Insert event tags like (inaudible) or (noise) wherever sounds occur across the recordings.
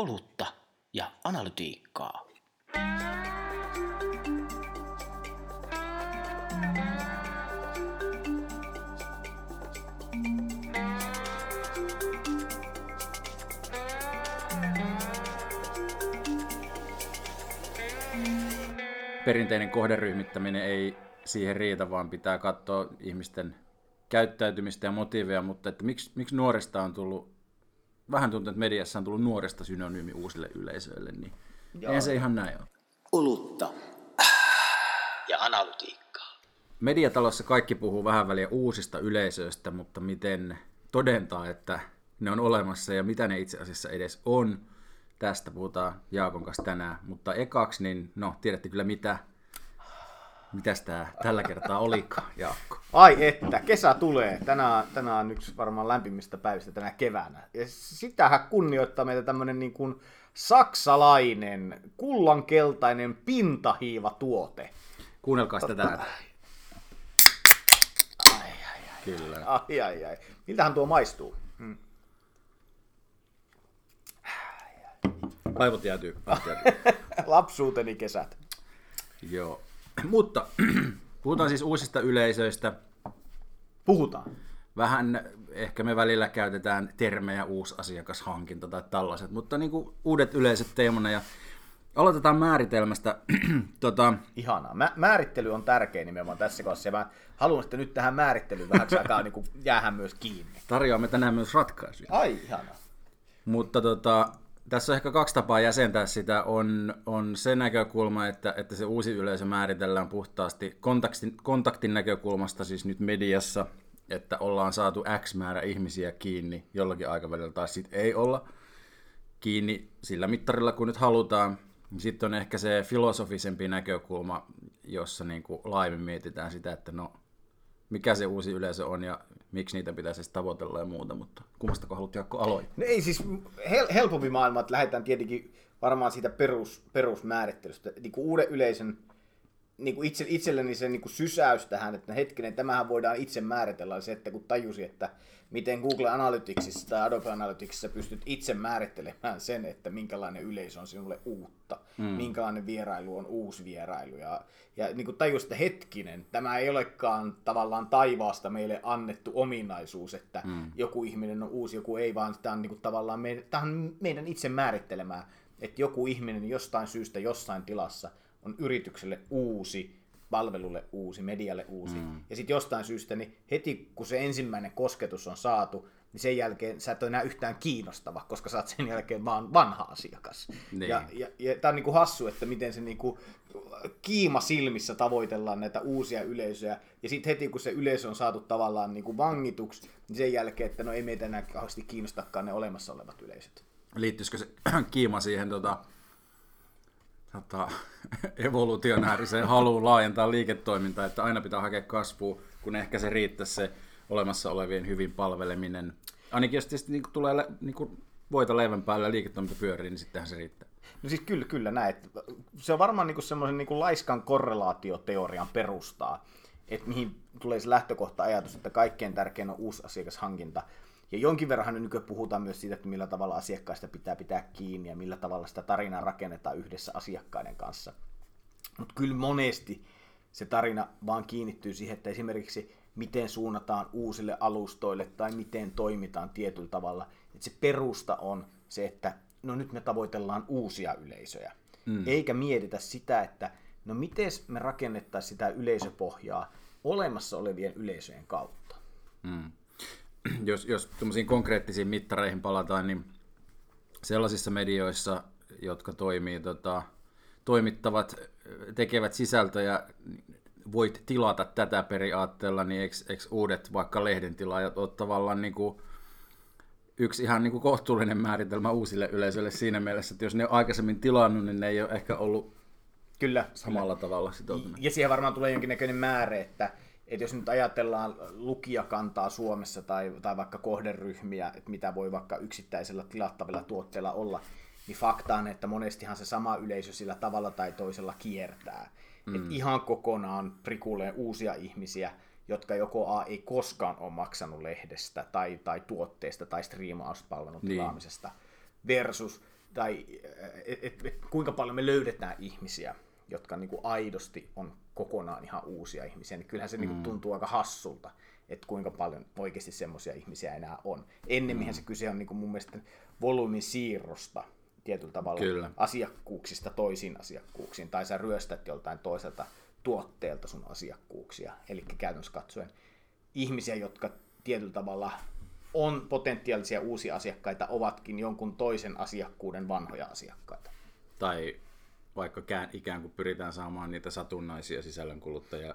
olutta ja analytiikkaa. Perinteinen kohderyhmittäminen ei siihen riitä, vaan pitää katsoa ihmisten käyttäytymistä ja motiiveja, mutta että miksi, miksi nuorista on tullut, vähän tuntuu, että mediassa on tullut nuoresta synonyymi uusille yleisöille, niin Joo. eihän se ihan näin ole. Olutta ja analytiikkaa. Mediatalossa kaikki puhuu vähän väliä uusista yleisöistä, mutta miten todentaa, että ne on olemassa ja mitä ne itse asiassa edes on. Tästä puhutaan Jaakon kanssa tänään, mutta ekaksi, niin no, tiedätte kyllä mitä Mitäs tää tällä kertaa olikaan, Jaakko? Ai että, kesä tulee. Tänään, tänään on yksi varmaan lämpimistä päivistä tänä keväänä. Ja sitähän kunnioittaa meitä tämmönen niin kuin saksalainen, kullankeltainen pintahiivatuote. Kuunnelkaa sitä täällä. Ai, ai, ai. Kyllä. Ai, ai, ai. Miltähän tuo maistuu? Hmm. Aivot jäätyy. (laughs) Lapsuuteni kesät. Joo. Mutta (clears throat) puhutaan siis uusista yleisöistä. Puhutaan. Vähän ehkä me välillä käytetään termejä uusi asiakashankinta tai tällaiset, mutta niin kuin uudet yleiset teemana ja aloitetaan määritelmästä. (clears throat) tota... Ihanaa. Mä, määrittely on tärkeä nimenomaan tässä kohdassa ja mä haluan, että nyt tähän määrittelyyn vähän aikaa niin jäähän myös kiinni. Tarjoamme tänään myös ratkaisuja. Ai, ihanaa. Mutta tota, tässä on ehkä kaksi tapaa jäsentää sitä. On, on se näkökulma, että, että se uusi yleisö määritellään puhtaasti kontaktin, kontaktin näkökulmasta, siis nyt mediassa, että ollaan saatu X määrä ihmisiä kiinni jollakin aikavälillä, tai sitten ei olla kiinni sillä mittarilla, kun nyt halutaan. Sitten on ehkä se filosofisempi näkökulma, jossa niin kuin laajemmin mietitään sitä, että no, mikä se uusi yleisö on ja miksi niitä pitäisi tavoitella ja muuta, mutta kummastako haluat Jaakko aloittaa? No ei siis hel- helpompi maailma, että lähdetään tietenkin varmaan siitä perus, perusmäärittelystä, niin kuin uuden yleisön niin kuin itse, itselleni se niin kuin sysäys tähän, että hetkinen, tämähän voidaan itse määritellä, se, että kun tajusi, että miten Google Analyticsissa tai Adobe Analyticsissa pystyt itse määrittelemään sen, että minkälainen yleisö on sinulle uutta, mm. minkälainen vierailu on uusi vierailu. Ja, ja niin kuin tajus, että hetkinen, tämä ei olekaan tavallaan taivaasta meille annettu ominaisuus, että mm. joku ihminen on uusi, joku ei, vaan tämä on niin kuin tavallaan meidän, tämä on meidän itse määrittelemään, että joku ihminen jostain syystä jossain tilassa on yritykselle uusi, palvelulle uusi, medialle uusi. Mm. Ja sitten jostain syystä, niin heti kun se ensimmäinen kosketus on saatu, niin sen jälkeen sä et ole enää yhtään kiinnostava, koska sä oot sen jälkeen vaan vanha asiakas. Niin. Ja, ja, ja tämä on niinku hassu, että miten se niinku kiima silmissä tavoitellaan näitä uusia yleisöjä, ja sitten heti kun se yleisö on saatu tavallaan niinku vangituksi, niin sen jälkeen, että no ei meitä enää kauheasti kiinnostakaan ne olemassa olevat yleisöt. Liittyisikö se (clears throat) kiima siihen tota, tota, (laughs) evolutionääriseen haluun laajentaa liiketoimintaa, että aina pitää hakea kasvua, kun ehkä se riittää se olemassa olevien hyvin palveleminen. Ainakin jos tietysti niin tulee niin kuin voita leivän päälle ja liiketoiminta pyörii, niin sittenhän se riittää. No siis kyllä, kyllä näin. Se on varmaan niin semmoisen niin laiskan korrelaatioteorian perustaa, että mihin tulee se lähtökohta-ajatus, että kaikkein tärkein on uusi asiakashankinta. Ja jonkin verran nyt puhutaan myös siitä, että millä tavalla asiakkaista pitää pitää kiinni ja millä tavalla sitä tarinaa rakennetaan yhdessä asiakkaiden kanssa. Mutta kyllä monesti se tarina vaan kiinnittyy siihen, että esimerkiksi miten suunnataan uusille alustoille tai miten toimitaan tietyllä tavalla. Että se perusta on se, että no nyt me tavoitellaan uusia yleisöjä. Mm. Eikä mietitä sitä, että no miten me rakennettaisiin sitä yleisöpohjaa olemassa olevien yleisöjen kautta. Mm. (clears throat) Jos, jos konkreettisiin mittareihin palataan, niin sellaisissa medioissa, jotka toimii, tota, toimittavat, tekevät sisältöjä, voit tilata tätä periaatteella, niin eikö, eikö uudet vaikka lehden tilaajat ole tavallaan niin kuin yksi ihan niin kuin kohtuullinen määritelmä uusille yleisöille siinä mielessä, että jos ne on aikaisemmin tilannut, niin ne ei ole ehkä ollut kyllä, samalla kyllä. tavalla sitoutuneet. Ja siihen varmaan tulee jonkinnäköinen määrä, että, että jos nyt ajatellaan lukijakantaa Suomessa tai, tai vaikka kohderyhmiä, että mitä voi vaikka yksittäisellä tilattavilla tuotteilla olla, niin fakta on, että monestihan se sama yleisö sillä tavalla tai toisella kiertää. Mm. Et ihan kokonaan prikuleen uusia ihmisiä, jotka joko A ei koskaan ole maksanut lehdestä tai, tai tuotteesta tai striimauspalvelun niin. tilaamisesta, versus tai et, et, et, kuinka paljon me löydetään ihmisiä, jotka niin kuin aidosti on kokonaan ihan uusia ihmisiä, niin kyllähän se mm. niin kuin tuntuu aika hassulta, että kuinka paljon oikeasti semmoisia ihmisiä enää on. Ennemminhän mm. se kyse on niin kuin mun mielestä volyymin siirrosta tietyllä tavalla Kyllä. asiakkuuksista toisiin asiakkuuksiin, tai sä ryöstät joltain toiselta tuotteelta sun asiakkuuksia. Eli käytännössä katsoen ihmisiä, jotka tietyllä tavalla on potentiaalisia uusia asiakkaita, ovatkin jonkun toisen asiakkuuden vanhoja asiakkaita. Tai vaikka kään, ikään kuin pyritään saamaan niitä satunnaisia sisällönkuluttajia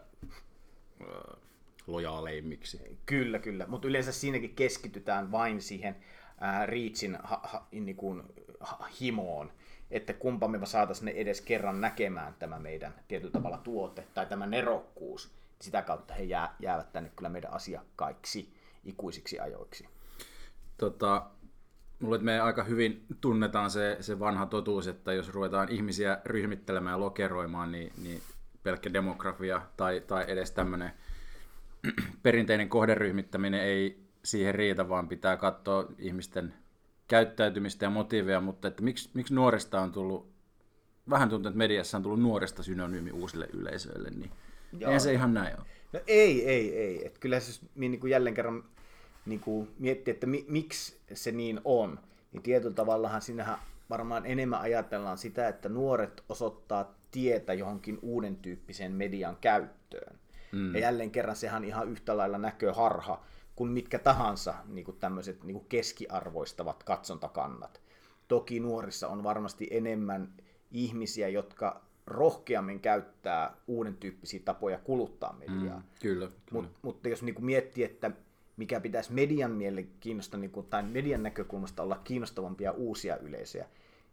lojaaleimmiksi. Kyllä, kyllä. Mutta yleensä siinäkin keskitytään vain siihen ää, Reachin ha, ha, niin kuin, ha, himoon, että kumpa me saataisiin ne edes kerran näkemään tämä meidän tietyllä tavalla tuote tai tämä nerokkuus. Sitä kautta he jää, jäävät tänne kyllä meidän asiakkaiksi ikuisiksi ajoiksi. Tota, Mulle, että me aika hyvin tunnetaan se, se vanha totuus, että jos ruvetaan ihmisiä ryhmittelemään ja lokeroimaan, niin, niin pelkkä demografia tai, tai edes tämmöinen perinteinen kohderyhmittäminen ei siihen riitä, vaan pitää katsoa ihmisten käyttäytymistä ja motiiveja, mutta että miksi, miksi nuorista on tullut, vähän tuntuu, että mediassa on tullut nuoresta synonyymi uusille yleisöille, niin Joo. eihän se ihan näin ole. No ei, ei, ei. Et kyllä siis niin kuin jälleen kerran niin kuin miettiä, että mi, miksi se niin on, niin tietyllä tavallahan sinähän varmaan enemmän ajatellaan sitä, että nuoret osoittaa tietä johonkin uuden tyyppiseen median käyttöön. Mm. Ja jälleen kerran sehän ihan yhtä lailla näköharha kuin mitkä tahansa niin kuin tämmöiset niin kuin keskiarvoistavat katsontakannat. Toki nuorissa on varmasti enemmän ihmisiä, jotka rohkeammin käyttää uuden tyyppisiä tapoja kuluttaa mediaa. Mm, kyllä. kyllä. Mut, mutta jos niin kuin miettii, että mikä pitäisi median mielen kiinnostaa, niin kuin, tai median näkökulmasta olla kiinnostavampia uusia yleisöjä,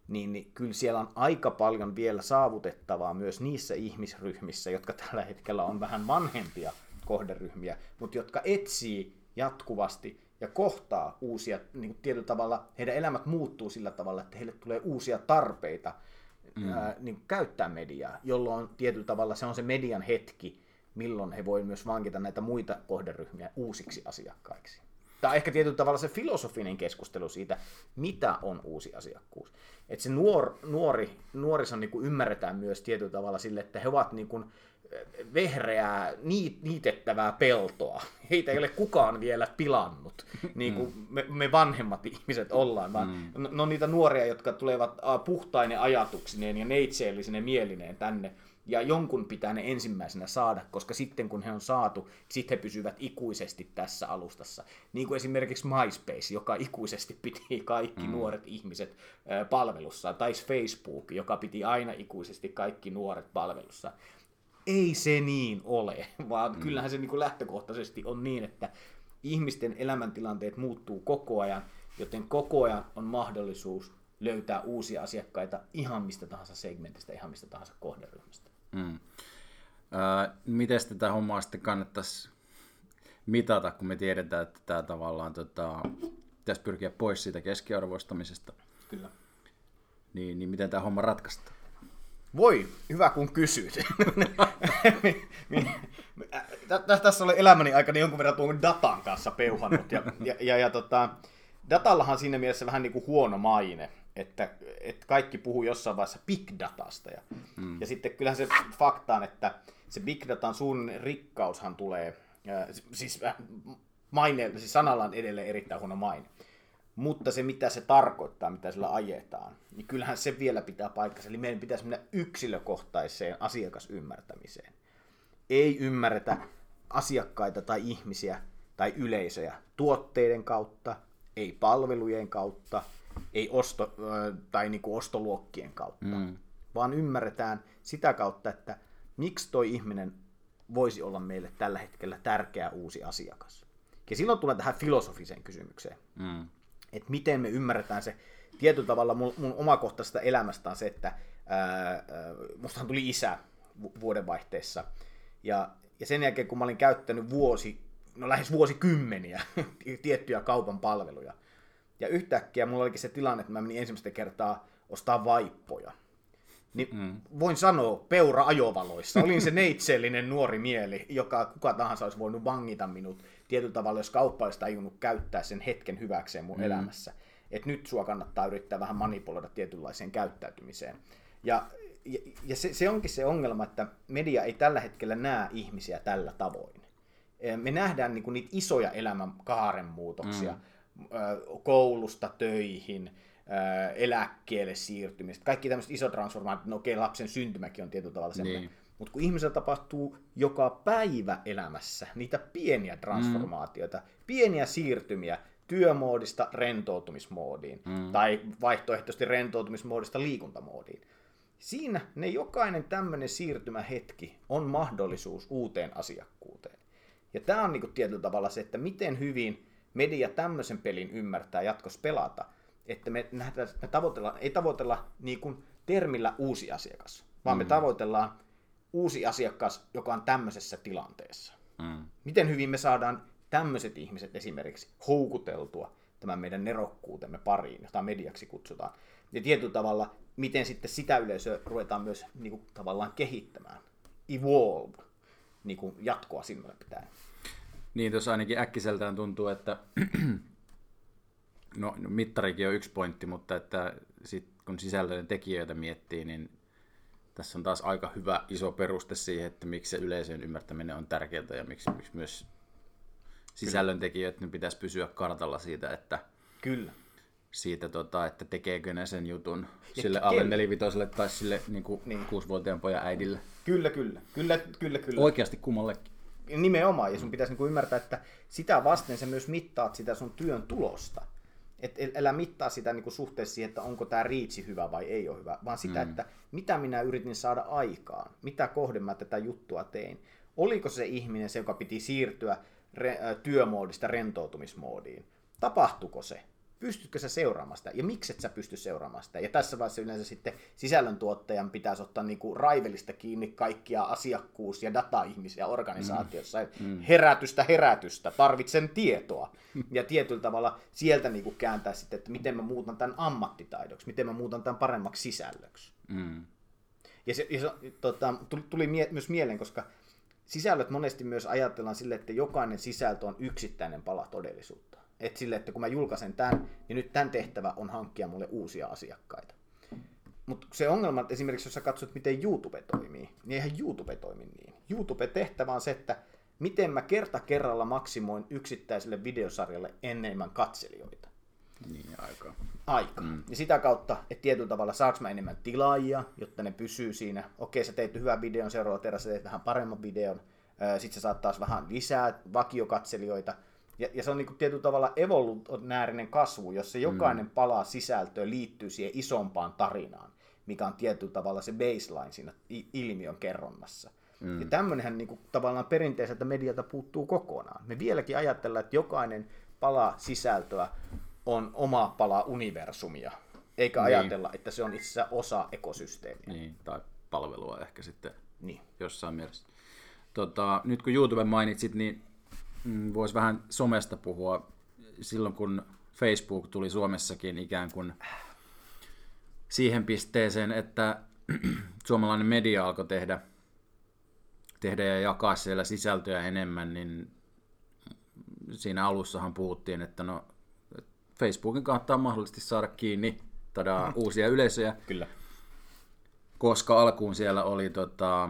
niin, niin kyllä siellä on aika paljon vielä saavutettavaa myös niissä ihmisryhmissä, jotka tällä hetkellä on vähän vanhempia kohderyhmiä, mutta jotka etsii jatkuvasti ja kohtaa uusia, niin kuin tietyllä tavalla heidän elämät muuttuu sillä tavalla, että heille tulee uusia tarpeita mm. ää, niin käyttää mediaa, jolloin tietyllä tavalla se on se median hetki, milloin he voi myös vankita näitä muita kohderyhmiä uusiksi asiakkaiksi. Tämä on ehkä tietyllä tavalla se filosofinen keskustelu siitä, mitä on uusi asiakkuus. Että se nuor, nuori, nuorison niin kuin ymmärretään myös tietyllä tavalla sille, että he ovat niin kuin vehreää, niitettävää peltoa. Heitä ei ole kukaan vielä pilannut, (laughs) niin kuin mm. me, me vanhemmat ihmiset ollaan, vaan mm. ne on niitä nuoria, jotka tulevat puhtaine ajatuksineen ja neitseellisine mielineen tänne ja jonkun pitää ne ensimmäisenä saada, koska sitten kun he on saatu, sitten he pysyvät ikuisesti tässä alustassa. Niin kuin esimerkiksi MySpace, joka ikuisesti piti kaikki mm. nuoret ihmiset palvelussa, tai Facebook, joka piti aina ikuisesti kaikki nuoret palvelussa. Ei se niin ole, (laughs) vaan mm. kyllähän se niin kuin lähtökohtaisesti on niin, että ihmisten elämäntilanteet muuttuu koko ajan, joten koko ajan on mahdollisuus löytää uusia asiakkaita ihan mistä tahansa segmentistä, ihan mistä tahansa kohderyhmästä. Mm. Öö, miten tätä hommaa sitten kannattaisi mitata, kun me tiedetään, että tämä tavallaan tota, pitäisi pyrkiä pois siitä keskiarvoistamisesta. Kyllä. Niin, niin miten tämä homma ratkaistaan? Voi, hyvä kun kysyt. (laughs) Tässä oli elämäni aikana jonkun verran tuon datan kanssa peuhannut. Ja, ja, ja, ja tota, datallahan siinä mielessä vähän niin kuin huono maine että, että kaikki puhuu jossain vaiheessa big datasta. Ja, mm. ja sitten kyllähän se faktaan, että se big datan sun rikkaushan tulee, äh, siis äh, maine, siis sanalla on edelleen erittäin huono maine. Mutta se, mitä se tarkoittaa, mitä sillä ajetaan, niin kyllähän se vielä pitää paikkansa. Eli meidän pitäisi mennä yksilökohtaiseen asiakasymmärtämiseen. Ei ymmärretä asiakkaita tai ihmisiä tai yleisöjä tuotteiden kautta, ei palvelujen kautta, ei osto, tai niin kuin ostoluokkien kautta, mm. vaan ymmärretään sitä kautta, että miksi toi ihminen voisi olla meille tällä hetkellä tärkeä uusi asiakas. Ja silloin tulee tähän filosofiseen kysymykseen, mm. että miten me ymmärretään se tietyllä tavalla mun, mun omakohtaisesta elämästä on se, että ää, mustahan tuli isä vuodenvaihteessa, ja, ja sen jälkeen kun mä olin käyttänyt vuosi, no lähes vuosikymmeniä (laughs) tiettyjä kaupan palveluja, ja yhtäkkiä mulla olikin se tilanne, että mä menin ensimmäistä kertaa ostaa vaippoja. Niin mm. voin sanoa, peura ajovaloissa. Olin se neitsellinen nuori mieli, joka kuka tahansa olisi voinut vangita minut tietyllä tavalla, jos kauppa olisi tajunnut käyttää sen hetken hyväkseen mun mm. elämässä. että nyt sua kannattaa yrittää vähän manipuloida tietynlaiseen käyttäytymiseen. Ja, ja, ja se, se onkin se ongelma, että media ei tällä hetkellä näe ihmisiä tällä tavoin. Me nähdään niin kuin niitä isoja elämän kaaren muutoksia mm. Koulusta töihin, eläkkeelle siirtymistä, kaikki tämmöiset isot transformaatiot, no okei, lapsen syntymäkin on tietyllä tavalla semmoinen, niin. mutta kun ihmisellä tapahtuu joka päivä elämässä niitä pieniä transformaatioita, mm. pieniä siirtymiä työmoodista rentoutumismoodiin, mm. tai vaihtoehtoisesti rentoutumismoodista liikuntamoodiin, siinä ne jokainen tämmöinen siirtymähetki on mahdollisuus uuteen asiakkuuteen. Ja tämä on niin tietyllä tavalla se, että miten hyvin media tämmöisen pelin ymmärtää jatkossa pelata, että me, nähdään, me tavoitellaan, ei tavoitella niin kuin termillä uusi asiakas, vaan mm. me tavoitellaan uusi asiakas, joka on tämmöisessä tilanteessa. Mm. Miten hyvin me saadaan tämmöiset ihmiset esimerkiksi houkuteltua tämän meidän nerokkuutemme pariin, jota mediaksi kutsutaan. Ja tietyllä tavalla, miten sitten sitä yleisöä ruvetaan myös niin kuin, tavallaan kehittämään. Evolve, niin kuin jatkoa silmällä pitää. Niin, tuossa ainakin äkkiseltään tuntuu, että (clears throat) no, no mittarikin on yksi pointti, mutta että sit, kun sisällön tekijöitä miettii, niin tässä on taas aika hyvä iso peruste siihen, että miksi se yleisön ymmärtäminen on tärkeää ja miksi, miksi myös sisällöntekijöiden pitäisi pysyä kartalla siitä, että Kyllä. siitä, tota, että tekeekö ne sen jutun ja sille ke- alle nelivitoselle tai sille niin kuin niin. kuusivuotiaan pojan äidille. Kyllä, kyllä. Kyllä, kyllä, kyllä. Oikeasti kummallekin. Nimenomaan, ja sun pitäisi niin ymmärtää, että sitä vasten sä myös mittaat sitä sun työn tulosta. Et älä mittaa sitä niin kuin suhteessa siihen, että onko tämä riitsi hyvä vai ei ole hyvä, vaan sitä, mm. että mitä minä yritin saada aikaan, mitä kohden mä tätä juttua tein. Oliko se ihminen se, joka piti siirtyä re, työmoodista rentoutumismoodiin? Tapahtuko se? Pystytkö sä seuraamaan sitä, ja miksi et sä pysty seuraamaan sitä. Ja tässä vaiheessa yleensä sitten sisällöntuottajan pitäisi ottaa niinku raivelista kiinni kaikkia asiakkuus- ja data-ihmisiä organisaatiossa. Mm. Mm. Herätystä, herätystä, tarvitsen tietoa. Ja tietyllä tavalla sieltä niinku kääntää sitten, että miten mä muutan tämän ammattitaidoksi, miten mä muutan tämän paremmaksi sisällöksi. Mm. Ja se, ja se tota, tuli mie- myös mieleen, koska sisällöt monesti myös ajatellaan sille, että jokainen sisältö on yksittäinen pala todellisuutta. Että sille, että kun mä julkaisen tämän, niin nyt tämän tehtävä on hankkia mulle uusia asiakkaita. Mutta se ongelma, että esimerkiksi jos sä katsot, miten YouTube toimii, niin eihän YouTube toimi niin. YouTube-tehtävä on se, että miten mä kerta kerralla maksimoin yksittäiselle videosarjalle enemmän katselijoita. Niin, aika. Aika. Mm. Ja sitä kautta, että tietyllä tavalla saaks mä enemmän tilaajia, jotta ne pysyy siinä. Okei, sä teit hyvän videon, seuraava kerran sä teet vähän paremman videon. Sitten sä saat taas vähän lisää vakiokatselijoita. Ja, ja se on niin tietyllä tavalla evolutionäärinen kasvu, jossa jokainen mm. pala sisältöä liittyy siihen isompaan tarinaan, mikä on tietyllä tavalla se baseline siinä ilmiön kerronnassa. Mm. Ja tämmöinenhän niin tavallaan perinteiseltä medialta puuttuu kokonaan. Me vieläkin ajatellaan, että jokainen pala sisältöä on oma pala universumia, eikä niin. ajatella, että se on itse osa ekosysteemiä. Niin, tai palvelua ehkä sitten niin. jossain mielessä. Tota, nyt kun YouTube mainitsit, niin mm, voisi vähän somesta puhua. Silloin kun Facebook tuli Suomessakin ikään kuin siihen pisteeseen, että (clears throat) suomalainen media alkoi tehdä, tehdä ja jakaa siellä sisältöä enemmän, niin siinä alussahan puhuttiin, että no Facebookin kautta on mahdollisesti saada kiinni tada, mm. uusia yleisöjä. Kyllä. Koska alkuun siellä oli tota,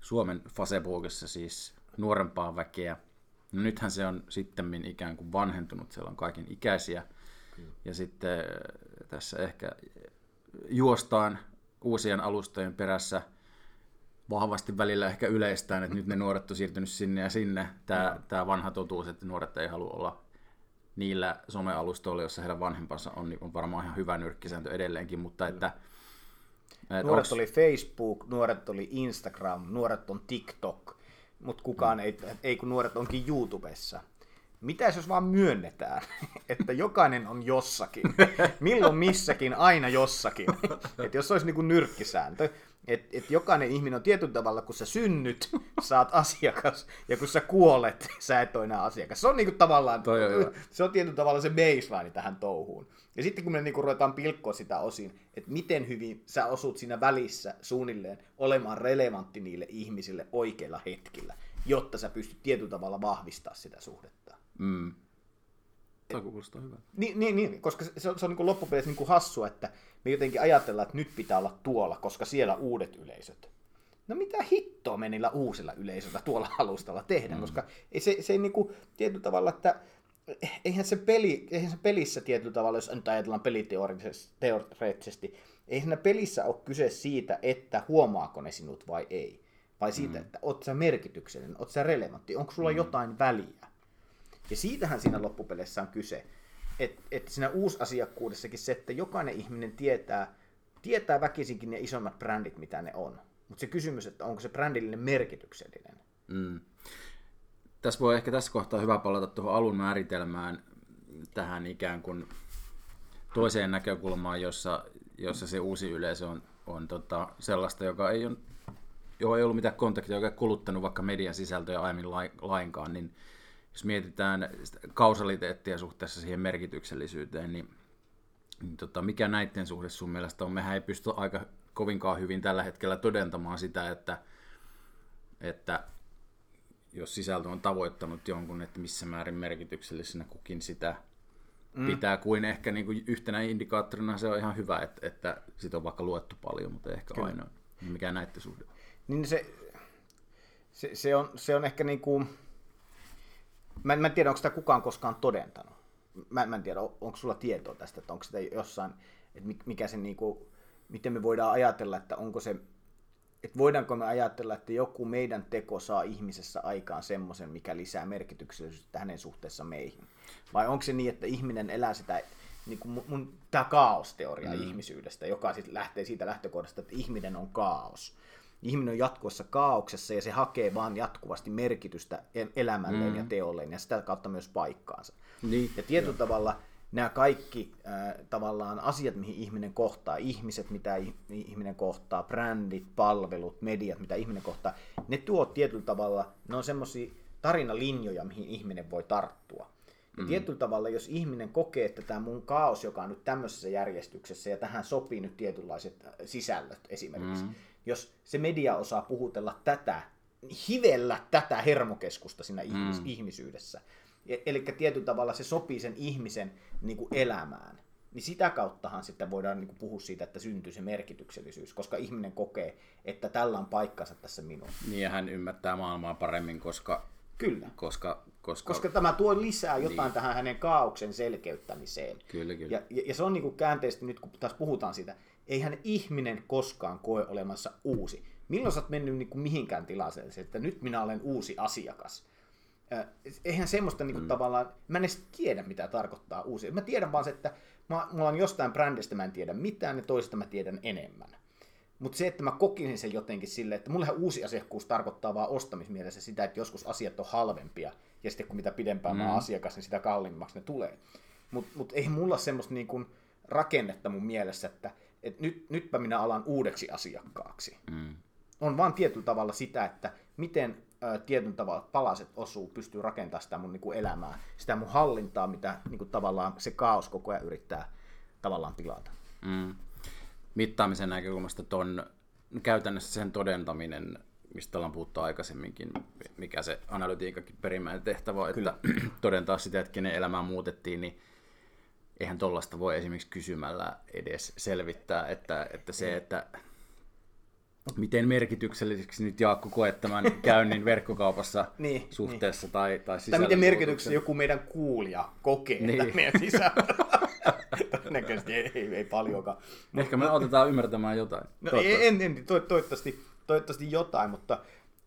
Suomen Facebookissa siis nuorempaa väkeä, No nythän se on sitten ikään kuin vanhentunut, siellä on kaiken ikäisiä. Kyllä. Ja sitten äh, tässä ehkä juostaan uusien alustojen perässä vahvasti välillä ehkä yleistään, että nyt ne nuoret on siirtynyt sinne ja sinne. Tämä, no. tämä vanha totuus, että nuoret ei halua olla niillä somealustoilla, joissa heidän vanhempansa on, niin on varmaan ihan hyvä nyrkkisääntö edelleenkin, mutta että... että nuoret onks... oli Facebook, nuoret oli Instagram, nuoret on TikTok, mutta kukaan mm. ei, ei kun nuoret onkin YouTubessa. Mitä jos vaan myönnetään, (laughs) että jokainen on jossakin, milloin missäkin, aina jossakin. Että jos olisi niin kuin nyrkkisääntö, että et jokainen ihminen on tietyllä tavalla, kun sä synnyt, saat asiakas, ja kun sä kuolet, sä et ole enää asiakas. Se on niinku tavallaan, Toi on se on tietyllä tavalla se baseline tähän touhuun. Ja sitten kun me niinku ruvetaan pilkkoa sitä osin, että miten hyvin sä osut siinä välissä suunnilleen olemaan relevantti niille ihmisille oikeilla hetkillä, jotta sä pystyt tietyllä tavalla vahvistaa sitä suhdetta. Mm. Tämä kuulostaa hyvältä. Niin, niin, niin koska se, se on, se on niin loppupeleissä niin hassua, että me jotenkin ajatellaan, että nyt pitää olla tuolla, koska siellä uudet yleisöt. No mitä hittoa me niillä uusilla yleisöillä tuolla alustalla tehdään, mm. koska ei se, se ei niin kuin, tietyllä tavalla, että eihän se, peli, eihän se pelissä tietyllä tavalla, jos nyt ajatellaan peliteoreettisesti, eihän siinä pelissä ole kyse siitä, että huomaako ne sinut vai ei, vai siitä, mm. että oot sä merkityksellinen, oot sä relevantti, onko sulla mm. jotain väliä. Ja siitähän siinä loppupeleissä on kyse, että et siinä uusasiakkuudessakin se, että jokainen ihminen tietää, tietää väkisinkin ne isommat brändit, mitä ne on. Mutta se kysymys, että onko se brändillinen merkityksellinen. Mm. Tässä voi ehkä tässä kohtaa hyvä palata tuohon alun määritelmään tähän ikään kuin toiseen näkökulmaan, jossa, jossa se uusi yleisö on, on tota sellaista, joka ei ole, johon ei ollut mitään kontaktia, joka ei kuluttanut vaikka median sisältöjä aiemmin lainkaan, niin jos mietitään kausaliteettia suhteessa siihen merkityksellisyyteen, niin, niin tota, mikä näiden suhde sun mielestä on? Mehän ei pysty aika kovinkaan hyvin tällä hetkellä todentamaan sitä, että, että jos sisältö on tavoittanut jonkun, että missä määrin merkityksellisenä kukin sitä mm. pitää, kuin ehkä niin kuin yhtenä indikaattorina se on ihan hyvä, että, että sitä on vaikka luettu paljon, mutta ehkä Kyllä. aina. Mikä näette suhde? Niin se, se, se, on, se on ehkä niin kuin, mä en, mä en tiedä, onko sitä kukaan koskaan todentanut. Mä, mä en tiedä, onko sulla tietoa tästä, että onko sitä jossain, että mikä se niin kuin, miten me voidaan ajatella, että onko se, että voidaanko me ajatella, että joku meidän teko saa ihmisessä aikaan semmoisen, mikä lisää merkityksellisyyttä hänen suhteessa meihin. Vai onko se niin, että ihminen elää sitä, niin kuin mun, mun tämä kaosteoria mm. ihmisyydestä, joka sit lähtee siitä lähtökohdasta, että ihminen on kaos ihminen on jatkuvassa kaauksessa ja se hakee vaan jatkuvasti merkitystä elämälleen mm. ja teolleen ja sitä kautta myös paikkaansa. Niin, ja tietyllä jo. tavalla nämä kaikki äh, tavallaan asiat, mihin ihminen kohtaa, ihmiset, mitä ihminen kohtaa, brändit, palvelut, mediat, mitä ihminen kohtaa, ne tuo tietyllä tavalla, ne on semmoisia tarinalinjoja, mihin ihminen voi tarttua. Ja mm. tietyllä tavalla, jos ihminen kokee, että tämä mun kaos, joka on nyt tämmöisessä järjestyksessä ja tähän sopii nyt tietynlaiset sisällöt esimerkiksi, mm jos se media osaa puhutella tätä, hivellä tätä hermokeskusta siinä ihmis- mm. ihmisyydessä. E, Eli tietyllä tavalla se sopii sen ihmisen niin kuin elämään. Niin sitä kauttahan sitten voidaan niin kuin puhua siitä, että syntyy se merkityksellisyys, koska ihminen kokee, että tällä on paikkansa tässä minun. Niin ja hän ymmärtää maailmaa paremmin, koska... Kyllä. Koska, koska... koska tämä tuo lisää jotain niin. tähän hänen kaauksen selkeyttämiseen. Kyllä, kyllä. Ja, ja, ja se on niin kuin käänteisesti nyt, kun taas puhutaan siitä, eihän ihminen koskaan koe olemassa uusi. Milloin sä oot mennyt niin kuin mihinkään tilanteeseen, että nyt minä olen uusi asiakas? eihän semmoista niin kuin, mm. tavallaan, mä en edes tiedä mitä tarkoittaa uusi. Mä tiedän vaan se, että mä, mulla on jostain brändistä mä en tiedä mitään ja toisesta mä tiedän enemmän. Mutta se, että mä kokisin sen jotenkin silleen, että mullehan uusi asiakkuus tarkoittaa vaan ostamismielessä sitä, että joskus asiat on halvempia, ja sitten kun mitä pidempään mm. mä oon asiakas, niin sitä kalliimmaksi ne tulee. Mutta mut ei mulla semmoista niin kuin rakennetta mun mielessä, että että nyt, nytpä minä alan uudeksi asiakkaaksi. Mm. On vaan tietyllä tavalla sitä, että miten ä, tietyn tavalla palaset osuu, pystyy rakentamaan sitä mun niin kuin elämää, sitä mun hallintaa, mitä niin kuin tavallaan se kaos koko ajan yrittää tavallaan pilata. Mm. Mittaamisen näkökulmasta ton käytännössä sen todentaminen, mistä ollaan puhuttu aikaisemminkin, mikä se analytiikakin perimmäinen tehtävä on, että (clears throat) todentaa sitä, että kenen elämää muutettiin, niin eihän tollasta voi esimerkiksi kysymällä edes selvittää, että, että se, että miten merkitykselliseksi nyt Jaakko koet tämän (laughs) käynnin verkkokaupassa niin, suhteessa niin. tai, tai Tai miten merkityksessä joku meidän kuulija kokee niin. meidän sisällä. (laughs) Todennäköisesti ei, ei, ei paljonkaan. Ehkä me autetaan ymmärtämään jotain. No, en, en, to, toivottavasti, toivottavasti jotain, mutta,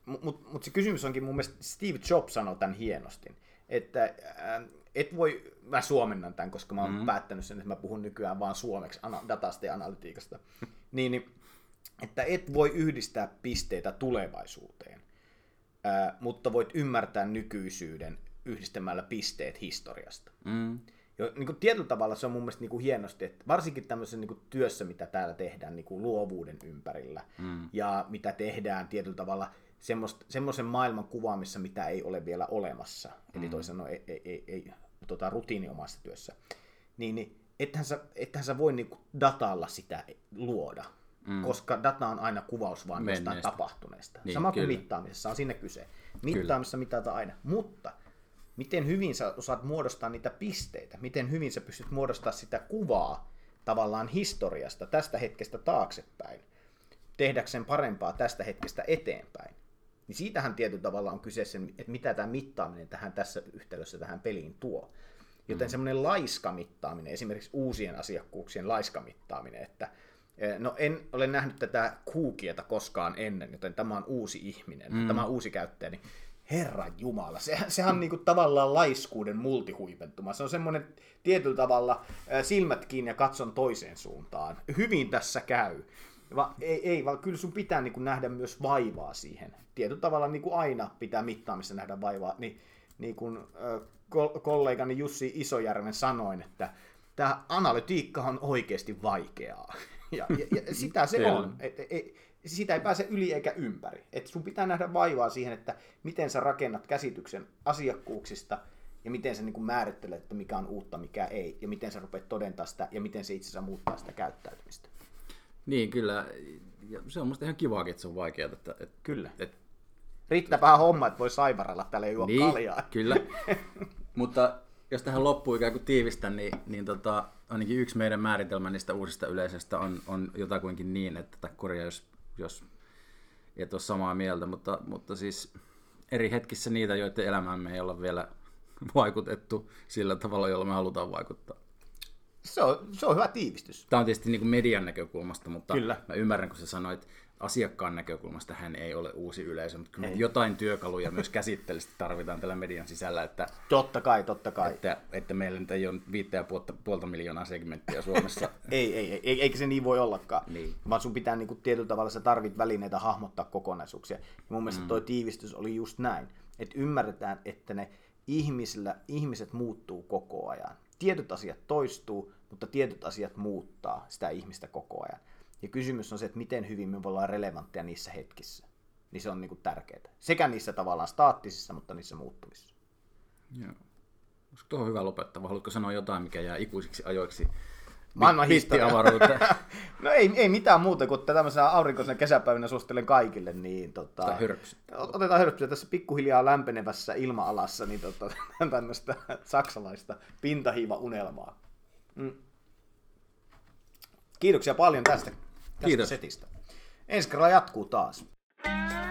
mutta, mutta se kysymys onkin mun mielestä Steve Jobs sanoi tämän hienosti, että äh, et voi, mä suomennan tämän, koska mä oon mm-hmm. päättänyt sen, että mä puhun nykyään vaan suomeksi datasta ja analytiikasta, (laughs) niin, niin, että et voi yhdistää pisteitä tulevaisuuteen, ää, mutta voit ymmärtää nykyisyyden yhdistämällä pisteet historiasta. Mm. Jo, niin kuin tietyllä tavalla se on mun mielestä niin kuin hienosti, että varsinkin tämmöisessä niin kuin työssä, mitä täällä tehdään niin kuin luovuuden ympärillä, mm. ja mitä tehdään tietyllä tavalla semmoisen maailman kuvaamissa, mitä ei ole vielä olemassa. Mm. Eli toisin sanoen ei, ei, ei, ei tota, rutiiniomaisessa työssä. Niin, niin ethän sä, ethän sä voi niinku datalla sitä luoda, mm. koska data on aina kuvaus vaan Menneestä. jostain tapahtuneesta. Niin, Sama kuin kyllä. mittaamisessa on sinne kyse. Mittaamisessa kyllä. mitataan aina. Mutta miten hyvin sä osaat muodostaa niitä pisteitä, miten hyvin sä pystyt muodostamaan sitä kuvaa tavallaan historiasta tästä hetkestä taaksepäin, tehdäkseen parempaa tästä hetkestä eteenpäin. Niin siitähän tietyllä tavalla on kyse sen, että mitä tämä mittaaminen tähän tässä yhteydessä tähän peliin tuo. Joten mm. semmoinen laiskamittaaminen, esimerkiksi uusien asiakkuuksien laiskamittaaminen, että No en ole nähnyt tätä kuukieta koskaan ennen, joten tämä on uusi ihminen, mm. tämä on uusi käyttäjä, niin Herran Jumala, se, sehän on niinku tavallaan laiskuuden multihuipentuma. Se on semmoinen tietyllä tavalla silmät kiinni ja katson toiseen suuntaan. Hyvin tässä käy. Va, ei, ei, vaan kyllä sun pitää niinku nähdä myös vaivaa siihen. Tietyllä tavalla niin kuin aina pitää mittaamissa nähdä vaivaa. Niin, niin kuin äh, kollegani Jussi Isojärven sanoin, että tämä analytiikka on oikeasti vaikeaa. (laughs) Ja, ja, ja sitä se (laughs) on. Et, et, sitä ei pääse yli eikä ympäri. Et sun pitää nähdä vaivaa siihen, että miten sä rakennat käsityksen asiakkuuksista ja miten sä niin määrittelet, että mikä on uutta, mikä ei, ja miten sä rupeat todentaa sitä ja miten se itse asiassa muuttaa sitä käyttäytymistä. Niin, kyllä. Ja se on musta ihan kiva, että se on vaikeaa. Että, että, kyllä. Että, Riittääpä homma, että voi saivaralla tällä juo niin, kaljaa. kyllä. (laughs) Mutta jos tähän loppuun ikään kuin tiivistän, niin, niin tota, ainakin yksi meidän määritelmä niistä uusista yleisöstä on, on jotakuinkin niin, että tätä korjaa, jos, jos et ole samaa mieltä, mutta, mutta siis eri hetkissä niitä, joiden elämään me ei olla vielä (laughs) vaikutettu sillä tavalla, jolla me halutaan vaikuttaa. Se on, se on hyvä tiivistys. Tämä on tietysti niin kuin median näkökulmasta, mutta Kyllä. mä ymmärrän, kun sä sanoit, asiakkaan näkökulmasta hän ei ole uusi yleisö, mutta kyllä jotain työkaluja myös käsitteellisesti tarvitaan tällä median sisällä. Että, totta kai, totta kai. Että, että meillä nyt ei ole viittä ja puolta, puolta miljoonaa segmenttiä Suomessa. (laughs) ei, ei, ei, eikä se niin voi ollakaan. Niin. Vaan sun pitää niin kuin, tietyllä tavalla, sä tarvit välineitä hahmottaa kokonaisuuksia. Ja mun mielestä mm. toi tiivistys oli just näin, että ymmärretään, että ne ihmisillä, ihmiset muuttuu koko ajan. Tietyt asiat toistuu, mutta tietyt asiat muuttaa sitä ihmistä koko ajan. Ja kysymys on se, että miten hyvin me ollaan relevantteja niissä hetkissä. Niin se on niin kuin tärkeää. Sekä niissä tavallaan staattisissa, mutta niissä muuttuvissa. Joo. Olisiko tuohon hyvä lopettaa? Haluatko sanoa jotain, mikä jää ikuisiksi ajoiksi maailman historia. (laughs) no ei, ei mitään muuta kuin että tämmöisenä aurinkoisena kesäpäivänä suosittelen kaikille. Niin, tota, otetaan hörpsyä tässä pikkuhiljaa lämpenevässä ilma-alassa niin tota, (laughs) tämmöistä saksalaista pintahiiva-unelmaa. Mm. Kiitoksia paljon tästä, tästä Kiitos. setistä. Ensi kerralla jatkuu taas. Thank you.